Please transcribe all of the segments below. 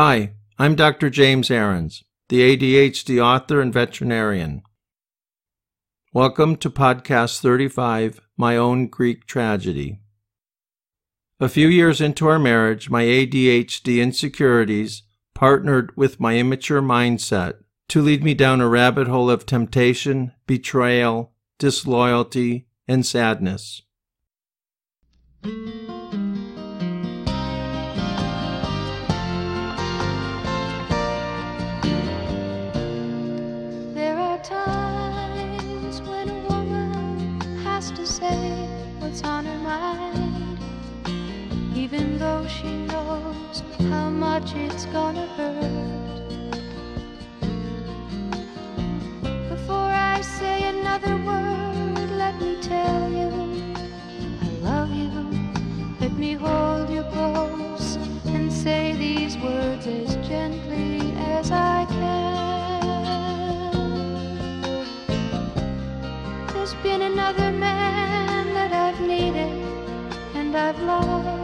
Hi, I'm Dr. James Aarons, the ADHD author and veterinarian. Welcome to Podcast 35 My Own Greek Tragedy. A few years into our marriage, my ADHD insecurities partnered with my immature mindset to lead me down a rabbit hole of temptation, betrayal, disloyalty, and sadness. Even though she knows how much it's gonna hurt. Before I say another word, let me tell you I love you. Let me hold you close and say these words as gently as I can. There's been another man that I've needed and I've loved,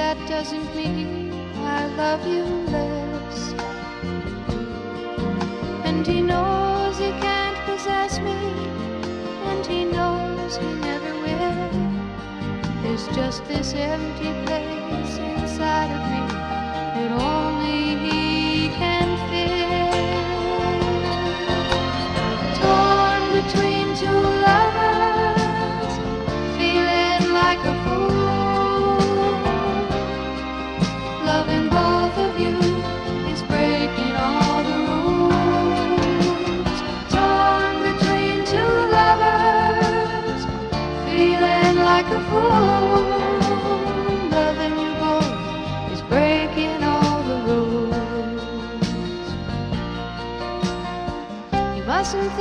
that doesn't mean I love you less. And he knows he can't possess me, and he knows he never will. There's just this empty place inside of me that only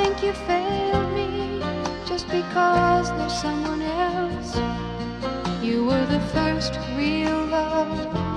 think you failed me just because there's someone else. You were the first real love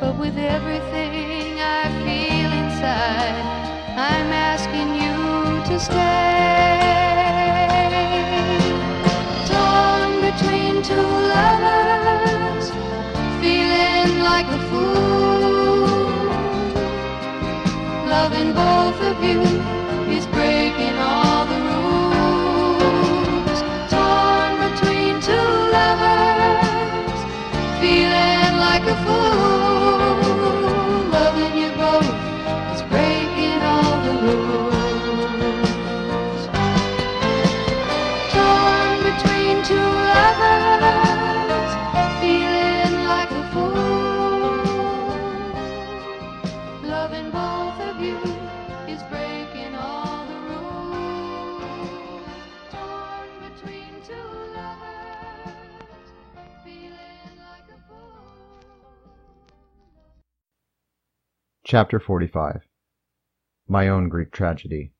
But with everything I feel inside, I'm asking you to stay. Torn between two lovers, feeling like a fool. Loving both of you Chapter 45 My Own Greek Tragedy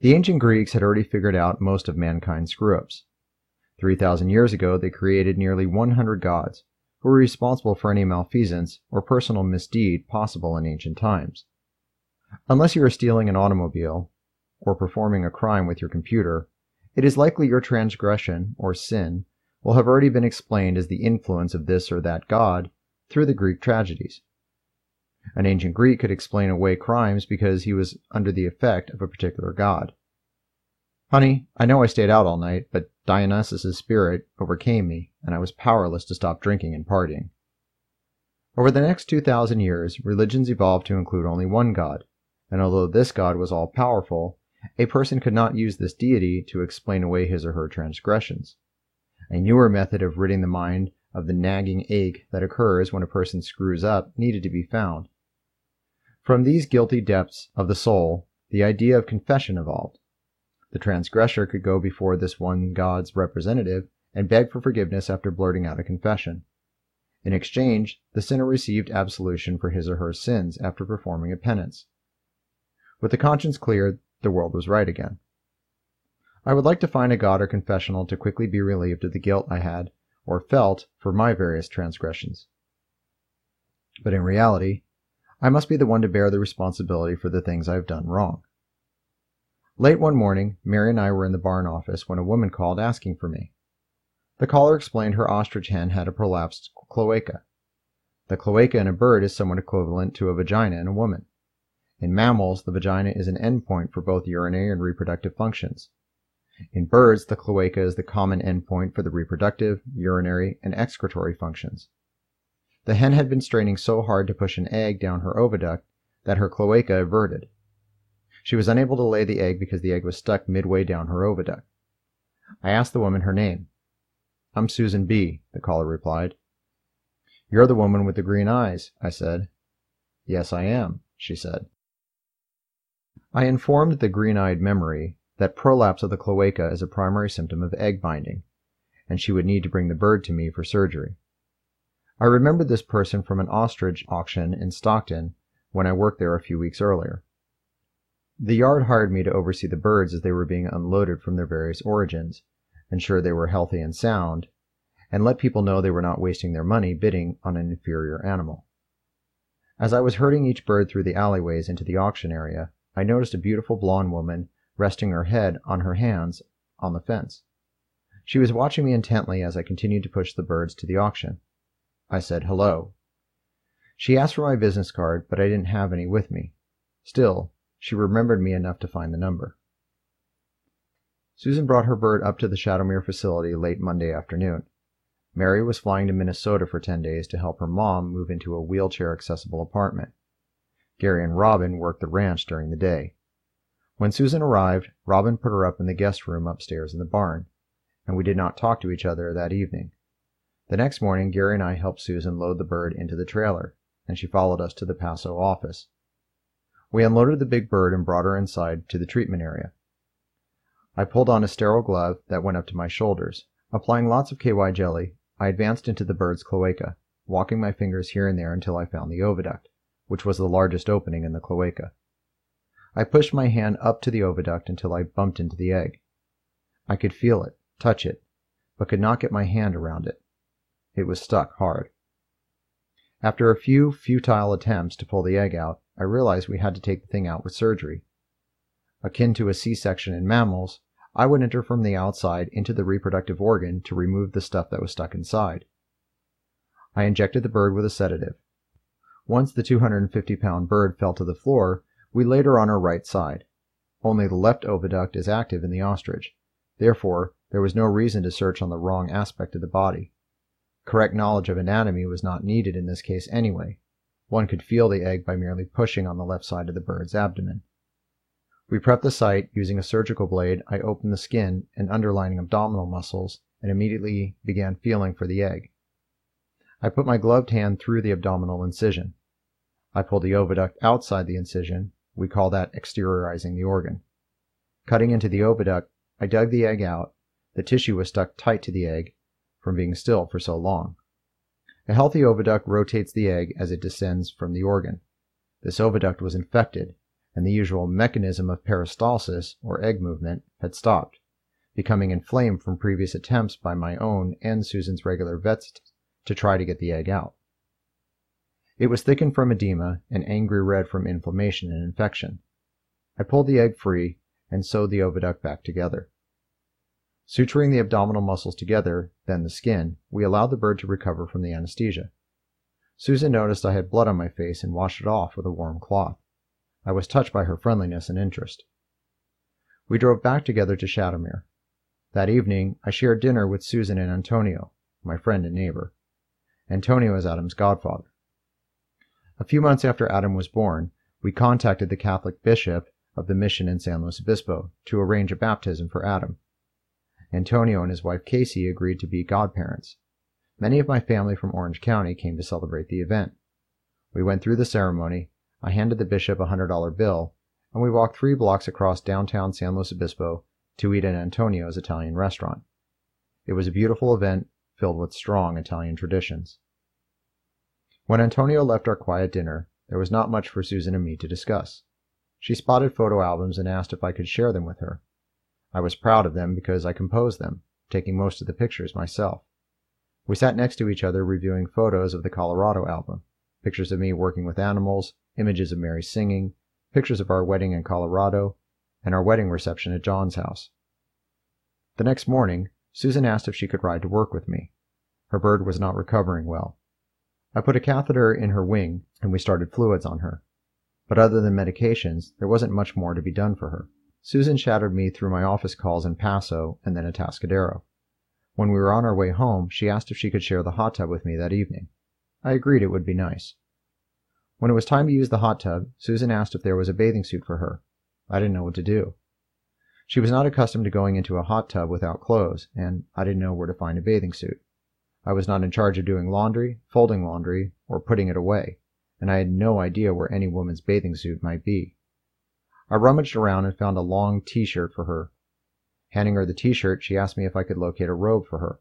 The ancient Greeks had already figured out most of mankind's screw ups. 3,000 years ago, they created nearly 100 gods, who were responsible for any malfeasance or personal misdeed possible in ancient times. Unless you are stealing an automobile or performing a crime with your computer, it is likely your transgression or sin will have already been explained as the influence of this or that god through the Greek tragedies. An ancient Greek could explain away crimes because he was under the effect of a particular god. Honey, I know I stayed out all night, but Dionysus's spirit overcame me, and I was powerless to stop drinking and partying. Over the next 2,000 years, religions evolved to include only one God, and although this God was all powerful, a person could not use this deity to explain away his or her transgressions. A newer method of ridding the mind of the nagging ache that occurs when a person screws up needed to be found. From these guilty depths of the soul, the idea of confession evolved. The transgressor could go before this one God's representative and beg for forgiveness after blurting out a confession. In exchange, the sinner received absolution for his or her sins after performing a penance. With the conscience clear, the world was right again. I would like to find a God or confessional to quickly be relieved of the guilt I had or felt for my various transgressions. But in reality, I must be the one to bear the responsibility for the things I have done wrong. Late one morning, Mary and I were in the barn office when a woman called asking for me. The caller explained her ostrich hen had a prolapsed cloaca. The cloaca in a bird is somewhat equivalent to a vagina in a woman. In mammals, the vagina is an endpoint for both urinary and reproductive functions. In birds, the cloaca is the common endpoint for the reproductive, urinary, and excretory functions. The hen had been straining so hard to push an egg down her oviduct that her cloaca everted. She was unable to lay the egg because the egg was stuck midway down her oviduct. I asked the woman her name. I'm Susan B., the caller replied. You're the woman with the green eyes, I said. Yes, I am, she said. I informed the green-eyed memory that prolapse of the cloaca is a primary symptom of egg binding, and she would need to bring the bird to me for surgery. I remembered this person from an ostrich auction in Stockton when I worked there a few weeks earlier. The yard hired me to oversee the birds as they were being unloaded from their various origins, ensure they were healthy and sound, and let people know they were not wasting their money bidding on an inferior animal. As I was herding each bird through the alleyways into the auction area, I noticed a beautiful blonde woman resting her head on her hands on the fence. She was watching me intently as I continued to push the birds to the auction. I said hello. She asked for my business card, but I didn't have any with me. Still, she remembered me enough to find the number. Susan brought her bird up to the Shadowmere facility late Monday afternoon. Mary was flying to Minnesota for 10 days to help her mom move into a wheelchair accessible apartment. Gary and Robin worked the ranch during the day. When Susan arrived, Robin put her up in the guest room upstairs in the barn, and we did not talk to each other that evening. The next morning, Gary and I helped Susan load the bird into the trailer, and she followed us to the Paso office. We unloaded the big bird and brought her inside to the treatment area. I pulled on a sterile glove that went up to my shoulders. Applying lots of KY jelly, I advanced into the bird's cloaca, walking my fingers here and there until I found the oviduct which was the largest opening in the cloaca. I pushed my hand up to the oviduct until I bumped into the egg. I could feel it, touch it, but could not get my hand around it. It was stuck hard. After a few futile attempts to pull the egg out, I realized we had to take the thing out with surgery. Akin to a C-section in mammals, I would enter from the outside into the reproductive organ to remove the stuff that was stuck inside. I injected the bird with a sedative. Once the 250 pound bird fell to the floor, we laid her on her right side. Only the left oviduct is active in the ostrich. Therefore, there was no reason to search on the wrong aspect of the body. Correct knowledge of anatomy was not needed in this case anyway. One could feel the egg by merely pushing on the left side of the bird's abdomen. We prepped the site using a surgical blade. I opened the skin and underlining abdominal muscles and immediately began feeling for the egg. I put my gloved hand through the abdominal incision. I pulled the oviduct outside the incision. We call that exteriorizing the organ. Cutting into the oviduct, I dug the egg out. The tissue was stuck tight to the egg from being still for so long. A healthy oviduct rotates the egg as it descends from the organ. This oviduct was infected, and the usual mechanism of peristalsis, or egg movement, had stopped, becoming inflamed from previous attempts by my own and Susan's regular vets to try to get the egg out. It was thickened from edema and angry red from inflammation and infection. I pulled the egg free and sewed the oviduct back together. Suturing the abdominal muscles together, then the skin, we allowed the bird to recover from the anesthesia. Susan noticed I had blood on my face and washed it off with a warm cloth. I was touched by her friendliness and interest. We drove back together to Shadowmere. That evening, I shared dinner with Susan and Antonio, my friend and neighbor. Antonio is Adam's godfather. A few months after Adam was born, we contacted the Catholic bishop of the mission in San Luis Obispo to arrange a baptism for Adam. Antonio and his wife Casey agreed to be godparents. Many of my family from Orange County came to celebrate the event. We went through the ceremony, I handed the bishop a $100 bill, and we walked three blocks across downtown San Luis Obispo to eat at Antonio's Italian restaurant. It was a beautiful event filled with strong Italian traditions. When Antonio left our quiet dinner, there was not much for Susan and me to discuss. She spotted photo albums and asked if I could share them with her. I was proud of them because I composed them, taking most of the pictures myself. We sat next to each other reviewing photos of the Colorado album, pictures of me working with animals, images of Mary singing, pictures of our wedding in Colorado, and our wedding reception at John's house. The next morning, Susan asked if she could ride to work with me. Her bird was not recovering well. I put a catheter in her wing and we started fluids on her. But other than medications, there wasn't much more to be done for her. Susan shadowed me through my office calls in Paso and then Atascadero. When we were on our way home, she asked if she could share the hot tub with me that evening. I agreed it would be nice. When it was time to use the hot tub, Susan asked if there was a bathing suit for her. I didn't know what to do. She was not accustomed to going into a hot tub without clothes, and I didn't know where to find a bathing suit. I was not in charge of doing laundry, folding laundry, or putting it away, and I had no idea where any woman's bathing suit might be. I rummaged around and found a long t-shirt for her. Handing her the t-shirt, she asked me if I could locate a robe for her.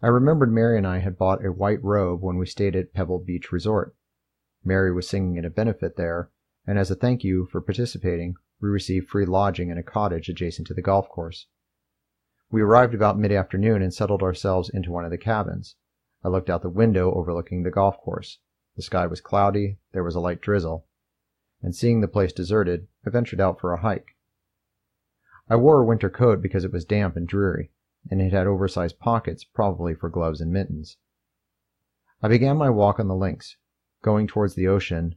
I remembered Mary and I had bought a white robe when we stayed at Pebble Beach Resort. Mary was singing at a benefit there, and as a thank you for participating, we received free lodging in a cottage adjacent to the golf course. We arrived about mid afternoon and settled ourselves into one of the cabins. I looked out the window overlooking the golf course. The sky was cloudy, there was a light drizzle, and seeing the place deserted, I ventured out for a hike. I wore a winter coat because it was damp and dreary, and it had oversized pockets, probably for gloves and mittens. I began my walk on the links, going towards the ocean,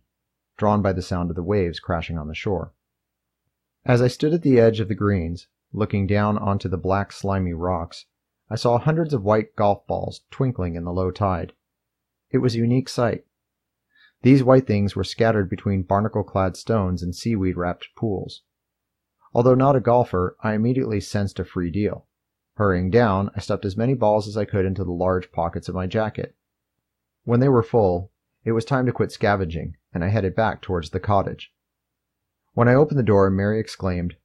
drawn by the sound of the waves crashing on the shore. As I stood at the edge of the greens, looking down onto the black slimy rocks, I saw hundreds of white golf balls twinkling in the low tide. It was a unique sight. These white things were scattered between barnacle-clad stones and seaweed-wrapped pools. Although not a golfer, I immediately sensed a free deal. Hurrying down, I stuffed as many balls as I could into the large pockets of my jacket. When they were full, it was time to quit scavenging, and I headed back towards the cottage. When I opened the door, Mary exclaimed,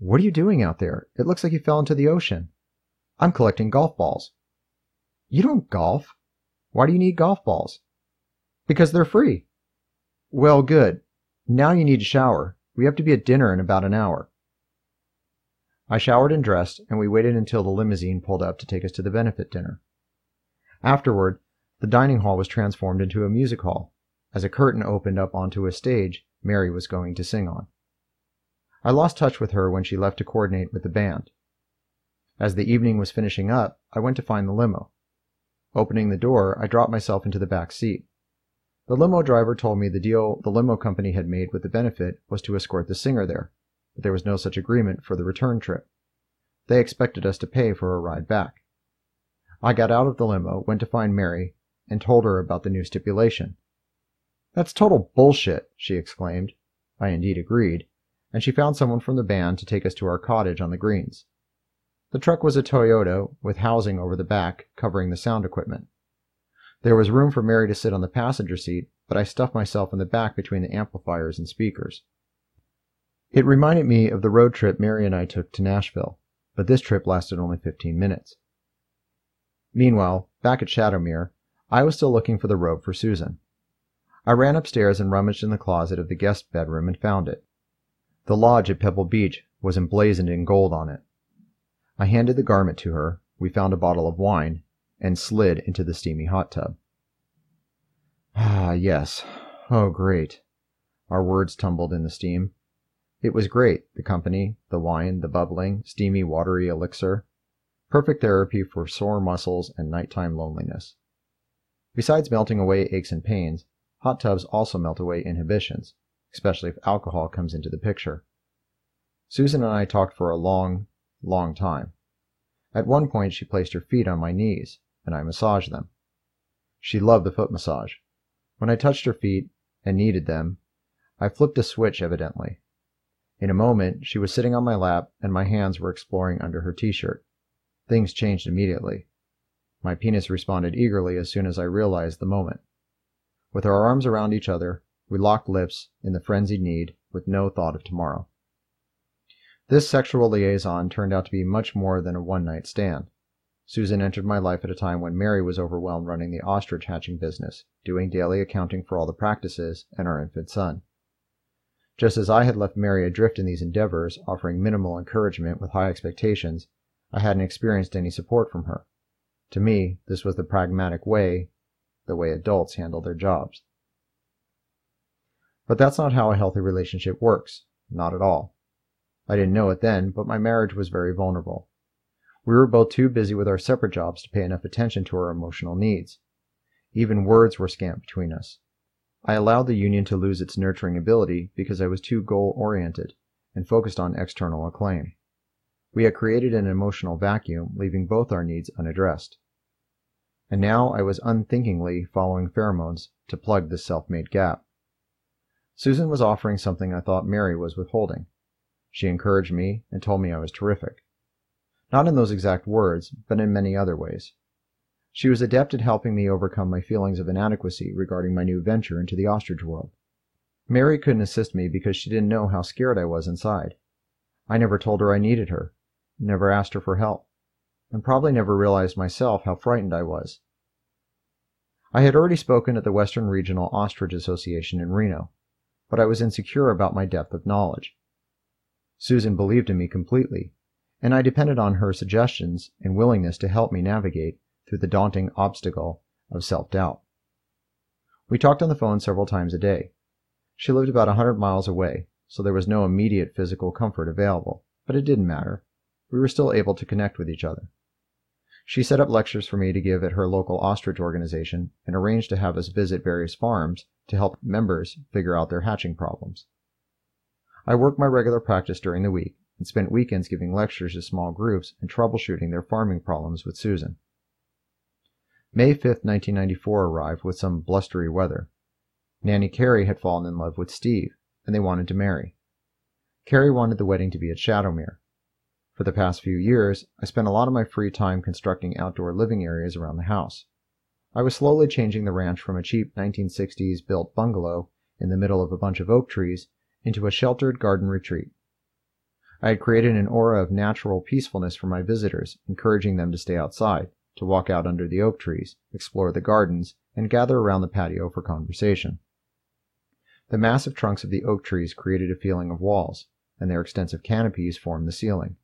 What are you doing out there? It looks like you fell into the ocean. I'm collecting golf balls. You don't golf. Why do you need golf balls? Because they're free. Well, good. Now you need to shower. We have to be at dinner in about an hour. I showered and dressed, and we waited until the limousine pulled up to take us to the benefit dinner. Afterward, the dining hall was transformed into a music hall. As a curtain opened up onto a stage Mary was going to sing on. I lost touch with her when she left to coordinate with the band. As the evening was finishing up, I went to find the limo. Opening the door, I dropped myself into the back seat. The limo driver told me the deal the limo company had made with the benefit was to escort the singer there, but there was no such agreement for the return trip. They expected us to pay for a ride back. I got out of the limo, went to find Mary, and told her about the new stipulation. That's total bullshit, she exclaimed. I indeed agreed, and she found someone from the band to take us to our cottage on the greens. The truck was a Toyota with housing over the back covering the sound equipment. There was room for Mary to sit on the passenger seat, but I stuffed myself in the back between the amplifiers and speakers. It reminded me of the road trip Mary and I took to Nashville, but this trip lasted only 15 minutes. Meanwhile, back at Shadowmere, I was still looking for the robe for Susan. I ran upstairs and rummaged in the closet of the guest bedroom and found it. The lodge at Pebble Beach was emblazoned in gold on it. I handed the garment to her, we found a bottle of wine, and slid into the steamy hot tub. Ah, yes. Oh, great. Our words tumbled in the steam. It was great, the company, the wine, the bubbling, steamy, watery elixir. Perfect therapy for sore muscles and nighttime loneliness. Besides melting away aches and pains, hot tubs also melt away inhibitions, especially if alcohol comes into the picture. Susan and I talked for a long, long time. At one point, she placed her feet on my knees, and I massaged them. She loved the foot massage. When I touched her feet and kneaded them, I flipped a switch evidently. In a moment, she was sitting on my lap and my hands were exploring under her t shirt. Things changed immediately. My penis responded eagerly as soon as I realized the moment. With our arms around each other, we locked lips in the frenzied need with no thought of tomorrow. This sexual liaison turned out to be much more than a one night stand. Susan entered my life at a time when Mary was overwhelmed running the ostrich hatching business, doing daily accounting for all the practices, and our infant son. Just as I had left Mary adrift in these endeavors, offering minimal encouragement with high expectations, I hadn't experienced any support from her. To me, this was the pragmatic way, the way adults handle their jobs. But that's not how a healthy relationship works. Not at all. I didn't know it then, but my marriage was very vulnerable. We were both too busy with our separate jobs to pay enough attention to our emotional needs. Even words were scant between us. I allowed the union to lose its nurturing ability because I was too goal oriented and focused on external acclaim. We had created an emotional vacuum, leaving both our needs unaddressed. And now I was unthinkingly following pheromones to plug this self made gap. Susan was offering something I thought Mary was withholding. She encouraged me and told me I was terrific. Not in those exact words, but in many other ways. She was adept at helping me overcome my feelings of inadequacy regarding my new venture into the ostrich world. Mary couldn't assist me because she didn't know how scared I was inside. I never told her I needed her, never asked her for help, and probably never realized myself how frightened I was. I had already spoken at the Western Regional Ostrich Association in Reno, but I was insecure about my depth of knowledge. Susan believed in me completely and I depended on her suggestions and willingness to help me navigate through the daunting obstacle of self doubt. We talked on the phone several times a day. She lived about a hundred miles away, so there was no immediate physical comfort available, but it didn't matter. We were still able to connect with each other. She set up lectures for me to give at her local ostrich organization and arranged to have us visit various farms to help members figure out their hatching problems. I worked my regular practice during the week and spent weekends giving lectures to small groups and troubleshooting their farming problems with Susan. May 5, 1994 arrived with some blustery weather. Nanny Carey had fallen in love with Steve, and they wanted to marry. Carey wanted the wedding to be at Shadowmere. For the past few years, I spent a lot of my free time constructing outdoor living areas around the house. I was slowly changing the ranch from a cheap 1960s built bungalow in the middle of a bunch of oak trees into a sheltered garden retreat. I had created an aura of natural peacefulness for my visitors, encouraging them to stay outside, to walk out under the oak trees, explore the gardens, and gather around the patio for conversation. The massive trunks of the oak trees created a feeling of walls, and their extensive canopies formed the ceiling.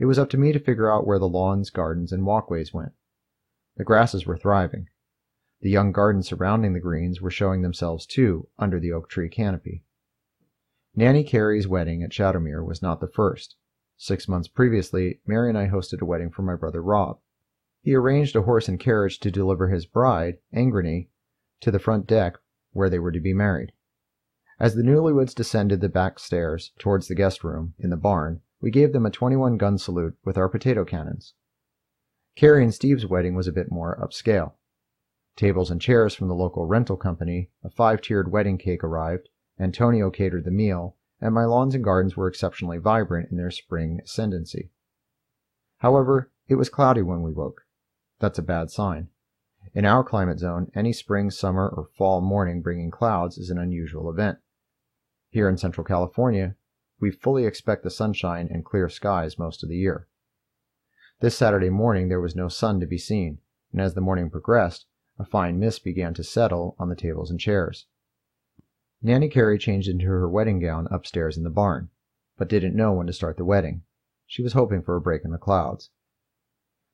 It was up to me to figure out where the lawns, gardens, and walkways went. The grasses were thriving. The young gardens surrounding the greens were showing themselves too under the oak tree canopy. Nanny Carey's wedding at Shadowmere was not the first. Six months previously, Mary and I hosted a wedding for my brother Rob. He arranged a horse and carriage to deliver his bride, Angreny, to the front deck where they were to be married. As the newlyweds descended the back stairs towards the guest room in the barn, we gave them a 21 gun salute with our potato cannons. Carrie and Steve's wedding was a bit more upscale. Tables and chairs from the local rental company, a five tiered wedding cake arrived, Antonio catered the meal, and my lawns and gardens were exceptionally vibrant in their spring ascendancy. However, it was cloudy when we woke. That's a bad sign. In our climate zone, any spring, summer, or fall morning bringing clouds is an unusual event. Here in Central California, we fully expect the sunshine and clear skies most of the year. This Saturday morning there was no sun to be seen, and as the morning progressed, a fine mist began to settle on the tables and chairs. Nanny Carey changed into her wedding gown upstairs in the barn, but didn't know when to start the wedding. She was hoping for a break in the clouds.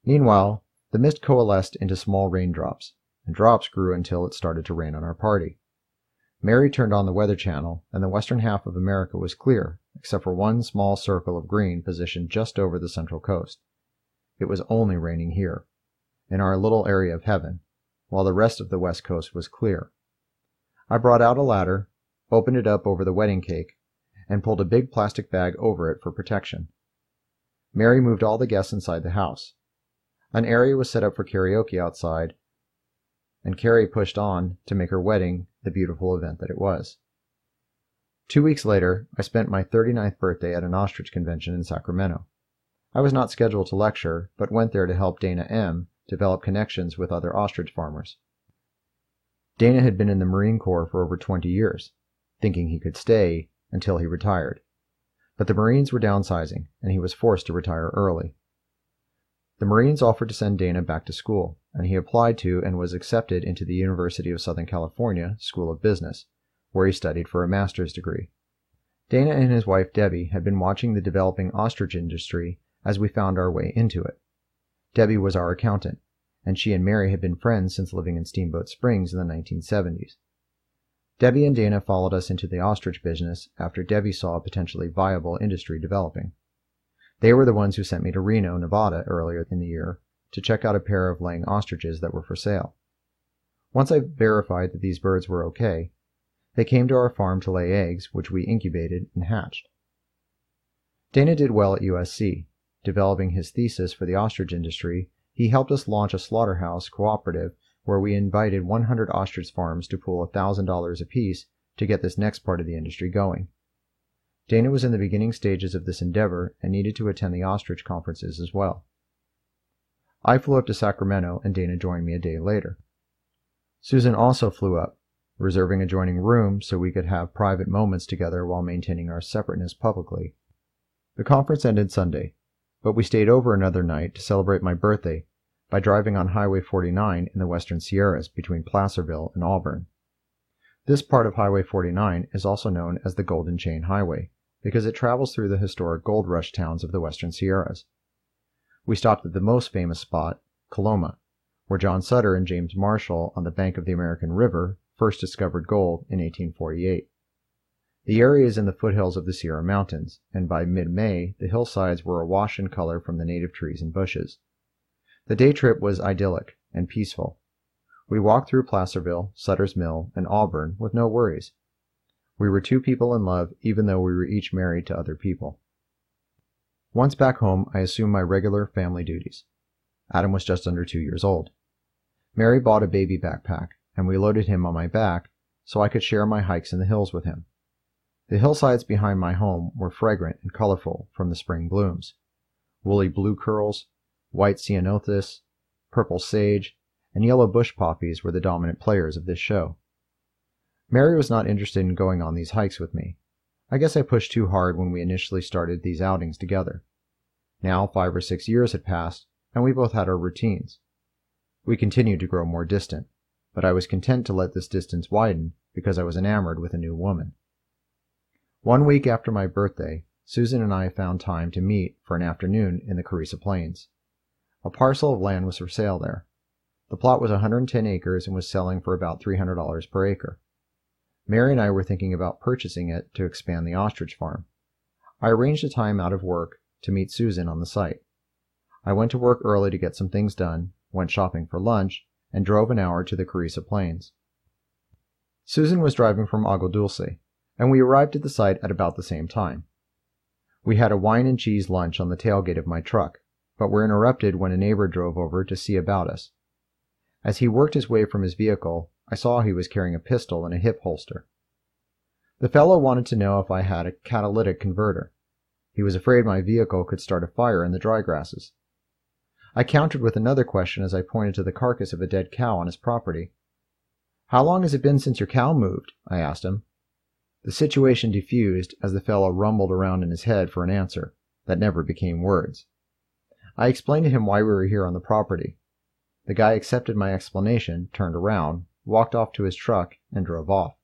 Meanwhile, the mist coalesced into small raindrops, and drops grew until it started to rain on our party. Mary turned on the weather channel, and the western half of America was clear, except for one small circle of green positioned just over the central coast. It was only raining here, in our little area of heaven, while the rest of the west coast was clear. I brought out a ladder, opened it up over the wedding cake, and pulled a big plastic bag over it for protection. Mary moved all the guests inside the house. An area was set up for karaoke outside, and Carrie pushed on to make her wedding the beautiful event that it was. Two weeks later, I spent my 39th birthday at an ostrich convention in Sacramento. I was not scheduled to lecture, but went there to help Dana M. develop connections with other ostrich farmers. Dana had been in the Marine Corps for over 20 years, thinking he could stay until he retired. But the Marines were downsizing, and he was forced to retire early. The Marines offered to send Dana back to school, and he applied to and was accepted into the University of Southern California School of Business, where he studied for a master's degree. Dana and his wife Debbie had been watching the developing ostrich industry as we found our way into it. Debbie was our accountant, and she and Mary had been friends since living in Steamboat Springs in the 1970s. Debbie and Dana followed us into the ostrich business after Debbie saw a potentially viable industry developing. They were the ones who sent me to Reno, Nevada earlier in the year to check out a pair of laying ostriches that were for sale. Once I verified that these birds were okay, they came to our farm to lay eggs, which we incubated and hatched. Dana did well at USC. Developing his thesis for the ostrich industry, he helped us launch a slaughterhouse cooperative where we invited 100 ostrich farms to pool $1,000 apiece to get this next part of the industry going. Dana was in the beginning stages of this endeavor and needed to attend the ostrich conferences as well. I flew up to Sacramento and Dana joined me a day later. Susan also flew up, reserving adjoining room so we could have private moments together while maintaining our separateness publicly. The conference ended Sunday, but we stayed over another night to celebrate my birthday by driving on Highway 49 in the western Sierras between Placerville and Auburn. This part of Highway 49 is also known as the Golden Chain Highway because it travels through the historic gold rush towns of the western Sierras. We stopped at the most famous spot, Coloma, where John Sutter and James Marshall on the bank of the American River first discovered gold in 1848. The area is in the foothills of the Sierra Mountains, and by mid May the hillsides were awash in color from the native trees and bushes. The day trip was idyllic and peaceful. We walked through Placerville, Sutter's Mill, and Auburn with no worries. We were two people in love, even though we were each married to other people. Once back home, I assumed my regular family duties. Adam was just under two years old. Mary bought a baby backpack, and we loaded him on my back so I could share my hikes in the hills with him. The hillsides behind my home were fragrant and colorful from the spring blooms. Woolly blue curls, white ceanothus, purple sage, and yellow bush poppies were the dominant players of this show. Mary was not interested in going on these hikes with me. I guess I pushed too hard when we initially started these outings together. Now five or six years had passed, and we both had our routines. We continued to grow more distant but I was content to let this distance widen because I was enamored with a new woman. One week after my birthday, Susan and I found time to meet for an afternoon in the Carissa Plains. A parcel of land was for sale there. The plot was 110 acres and was selling for about $300 per acre. Mary and I were thinking about purchasing it to expand the ostrich farm. I arranged a time out of work to meet Susan on the site. I went to work early to get some things done, went shopping for lunch, and drove an hour to the Carissa Plains. Susan was driving from Agua Dulce, and we arrived at the site at about the same time. We had a wine and cheese lunch on the tailgate of my truck, but were interrupted when a neighbor drove over to see about us. As he worked his way from his vehicle, I saw he was carrying a pistol in a hip holster. The fellow wanted to know if I had a catalytic converter. He was afraid my vehicle could start a fire in the dry grasses. I countered with another question as I pointed to the carcass of a dead cow on his property. How long has it been since your cow moved? I asked him. The situation diffused as the fellow rumbled around in his head for an answer that never became words. I explained to him why we were here on the property. The guy accepted my explanation, turned around, walked off to his truck, and drove off.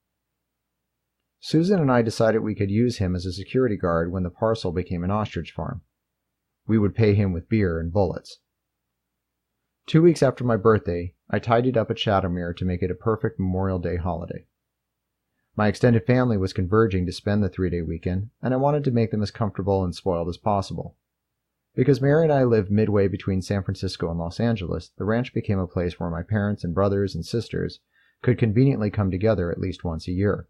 Susan and I decided we could use him as a security guard when the parcel became an ostrich farm. We would pay him with beer and bullets. Two weeks after my birthday, I tidied up at Shadowmere to make it a perfect Memorial Day holiday. My extended family was converging to spend the three day weekend, and I wanted to make them as comfortable and spoiled as possible. Because Mary and I lived midway between San Francisco and Los Angeles, the ranch became a place where my parents and brothers and sisters could conveniently come together at least once a year.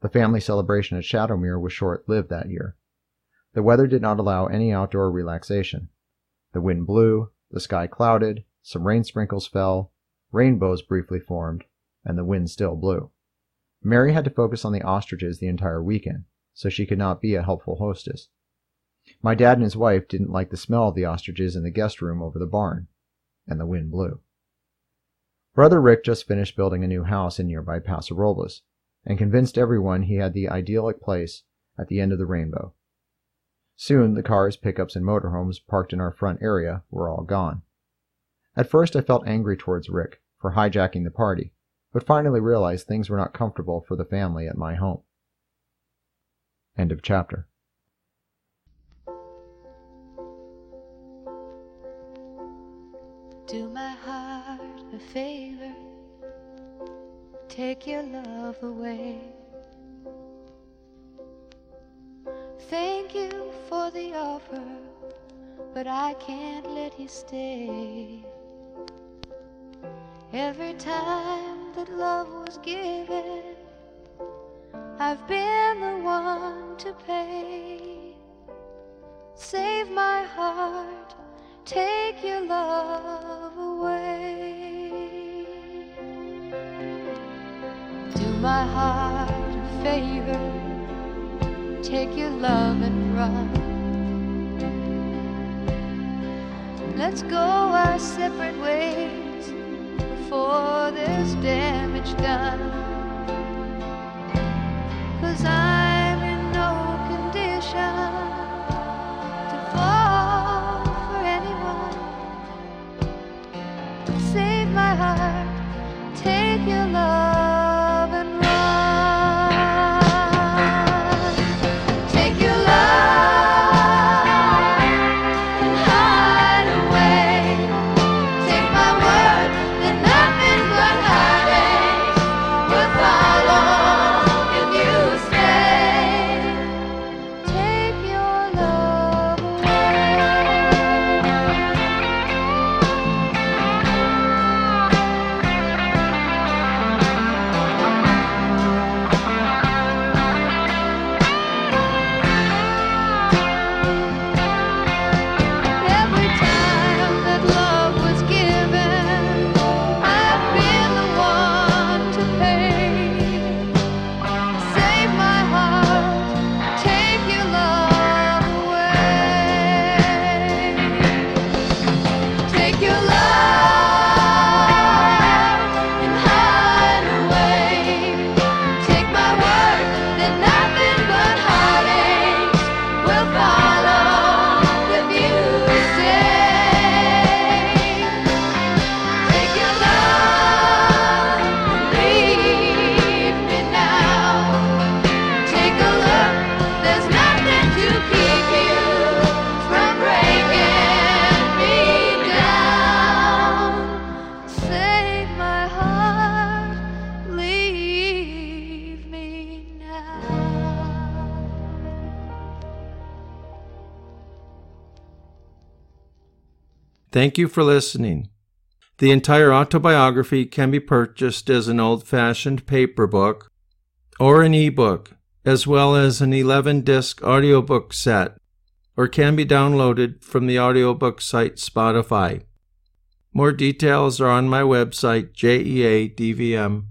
The family celebration at Shadowmere was short lived that year. The weather did not allow any outdoor relaxation. The wind blew, the sky clouded, some rain sprinkles fell, Rainbows briefly formed, and the wind still blew. Mary had to focus on the ostriches the entire weekend, so she could not be a helpful hostess. My dad and his wife didn't like the smell of the ostriches in the guest room over the barn, and the wind blew. Brother Rick just finished building a new house in nearby Paso Robles and convinced everyone he had the idyllic place at the end of the rainbow. Soon, the cars, pickups, and motorhomes parked in our front area were all gone. At first, I felt angry towards Rick for hijacking the party, but finally realized things were not comfortable for the family at my home. End of chapter. Do my heart a favor, take your love away. Thank you for the offer, but I can't let you stay. Every time that love was given, I've been the one to pay. Save my heart, take your love away. Do my heart a favor, take your love and run. Let's go our separate ways before there's damage done. Thank you for listening. The entire autobiography can be purchased as an old fashioned paper book or an ebook, as well as an 11 disc audiobook set, or can be downloaded from the audiobook site Spotify. More details are on my website, jeadvm.com.